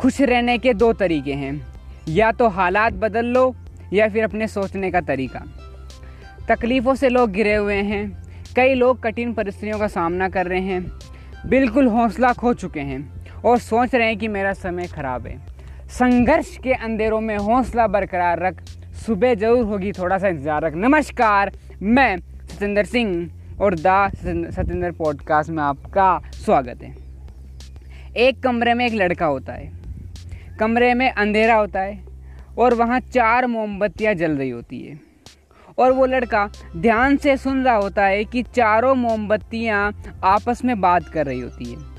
खुश रहने के दो तरीके हैं। या तो हालात बदल लो, या फिर अपने सोचने का तरीका। तकलीफ़ों से लोग गिरे हुए हैं। कई लोग कठिन परिस्थितियों का सामना कर रहे हैं। बिल्कुल हौसला खो चुके हैं और सोच रहे हैं कि मेरा समय ख़राब है। संघर्ष के अंधेरों में हौसला बरकरार रख, सुबह ज़रूर होगी थोड़ा सा इंतज़ार रख। नमस्कार, मैं सतेंद्र सिंह और दा सतेंद्र पॉडकास्ट में आपका स्वागत है। एक कमरे में एक लड़का होता है। कमरे में अंधेरा होता है और वहाँ चार मोमबत्तियाँ जल रही होती है। और वो लड़का ध्यान से सुन रहा होता है कि चारों मोमबत्तियाँ आपस में बात कर रही होती है।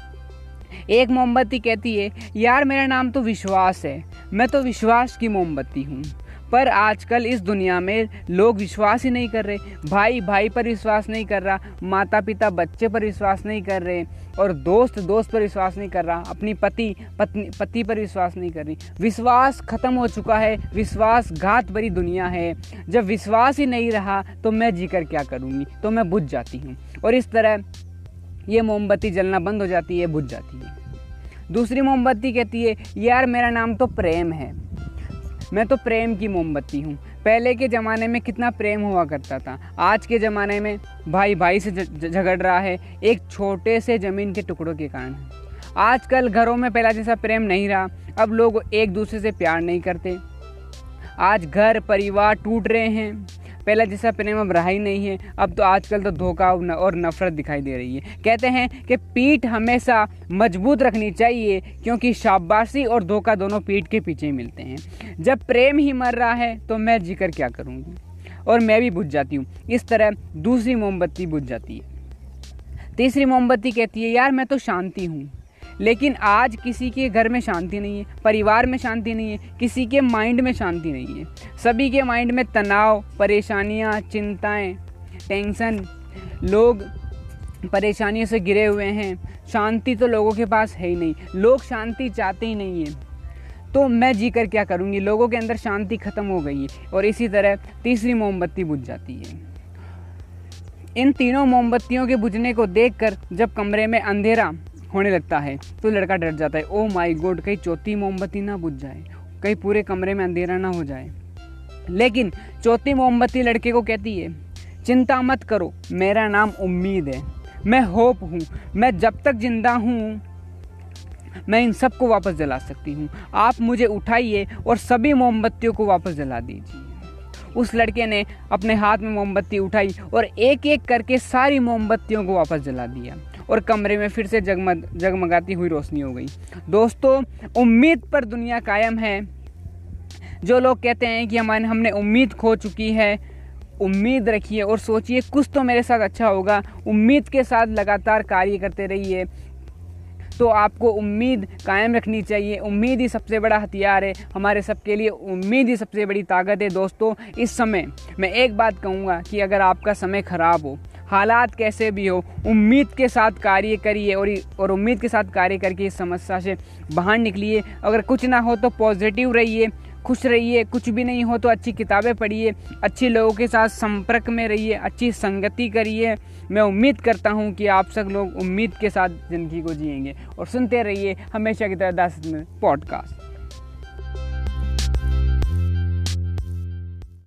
एक मोमबत्ती कहती है, यार, मेरा नाम तो विश्वास है। मैं तो विश्वास की मोमबत्ती हूँ। पर आजकल इस दुनिया में लोग विश्वास ही नहीं कर रहे। भाई भाई पर विश्वास नहीं कर रहा माता पिता बच्चे पर विश्वास नहीं कर रहे और दोस्त दोस्त पर विश्वास नहीं कर रहा, अपनी पति, पत्नी, पति पर विश्वास नहीं कर रही। विश्वास खत्म हो चुका है विश्वास घात भरी दुनिया है। जब विश्वास ही नहीं रहा तो मैं जीकर क्या करूँगी? तो मैं बुझ जाती हूँ और इस तरह ये मोमबत्ती जलना बंद हो जाती है, बुझ जाती है। दूसरी मोमबत्ती कहती है, यार, मेरा नाम तो प्रेम है। मैं तो प्रेम की मोमबत्ती हूँ। पहले के ज़माने में कितना प्रेम हुआ करता था। आज के ज़माने में भाई भाई से झगड़ रहा है, एक छोटे से ज़मीन के टुकड़ों के कारण। आजकल घरों में पहला जैसा प्रेम नहीं रहा, अब लोग एक दूसरे से प्यार नहीं करते। आज घर परिवार टूट रहे हैं। पहला जैसा प्रेम अब रहा ही नहीं है। अब तो आजकल तो धोखा और नफरत दिखाई दे रही है। कहते हैं कि पीठ हमेशा मज़बूत रखनी चाहिए, क्योंकि शाबाशी और धोखा दोनों पीठ के पीछे मिलते हैं। जब प्रेम ही मर रहा है तो मैं ज़िक्र क्या करूँगी? और मैं भी बुझ जाती हूँ। इस तरह दूसरी मोमबत्ती बुझ जाती है। तीसरी मोमबत्ती कहती है, यार, मैं तो शांति हूँ। लेकिन आज किसी के घर में शांति नहीं है, परिवार में शांति नहीं है, किसी के माइंड में शांति नहीं है। सभी के माइंड में तनाव, परेशानियाँ, चिंताएँ टेंशन लोग परेशानियों से गिरे हुए हैं। शांति तो लोगों के पास है ही नहीं। लोग शांति चाहते ही नहीं है। तो मैं जी कर क्या करूँगी? लोगों के अंदर शांति ख़त्म हो गई है और इसी तरह तीसरी मोमबत्ती बुझ जाती है। इन तीनों मोमबत्तियों के बुझने को देखकर जब कमरे में अंधेरा होने लगता है। तो लड़का डर जाता है। ओ माई गोड, कहीं चौथी मोमबत्ती ना बुझ जाए। कहीं पूरे कमरे में अंधेरा ना हो जाए। लेकिन चौथी मोमबत्ती लड़के को कहती है, चिंता मत करो, मेरा नाम उम्मीद है। मैं होप हूँ, मैं जब तक ज़िंदा हूँ, मैं इन सबको वापस जला सकती हूँ। आप मुझे उठाइए और सभी मोमबत्तियों को वापस जला दीजिए। उस लड़के ने अपने हाथ में मोमबत्ती उठाई और एक एक करके सारी मोमबत्तियों को वापस जला दिया। और कमरे में फिर से जगमग, जगमगाती हुई रोशनी हो गई। दोस्तों, उम्मीद पर दुनिया कायम है। जो लोग कहते हैं कि हमारे, हमने उम्मीद खो चुकी है, उम्मीद रखिए और सोचिए, कुछ तो मेरे साथ अच्छा होगा। उम्मीद के साथ लगातार कार्य करते रहिए। तो आपको उम्मीद कायम रखनी चाहिए। उम्मीद ही सबसे बड़ा हथियार है। हमारे सबके लिए उम्मीद ही सबसे बड़ी ताकत है। दोस्तों, इस समय मैं एक बात कहूँगा कि अगर आपका समय ख़राब हो हालात कैसे भी हो, उम्मीद के साथ कार्य करिए और और उम्मीद के साथ कार्य करके इस समस्या से बाहर निकलिए। अगर कुछ ना हो तो पॉजिटिव रहिए, खुश रहिए, कुछ भी नहीं हो तो अच्छी किताबें पढ़िए, अच्छे लोगों के साथ संपर्क में रहिए, अच्छी संगति करिए। मैं उम्मीद करता हूँ कि आप सब लोग उम्मीद के साथ ज़िंदगी को जिएँगे। और सुनते रहिए हमेशा की तरह दस पॉडकास्ट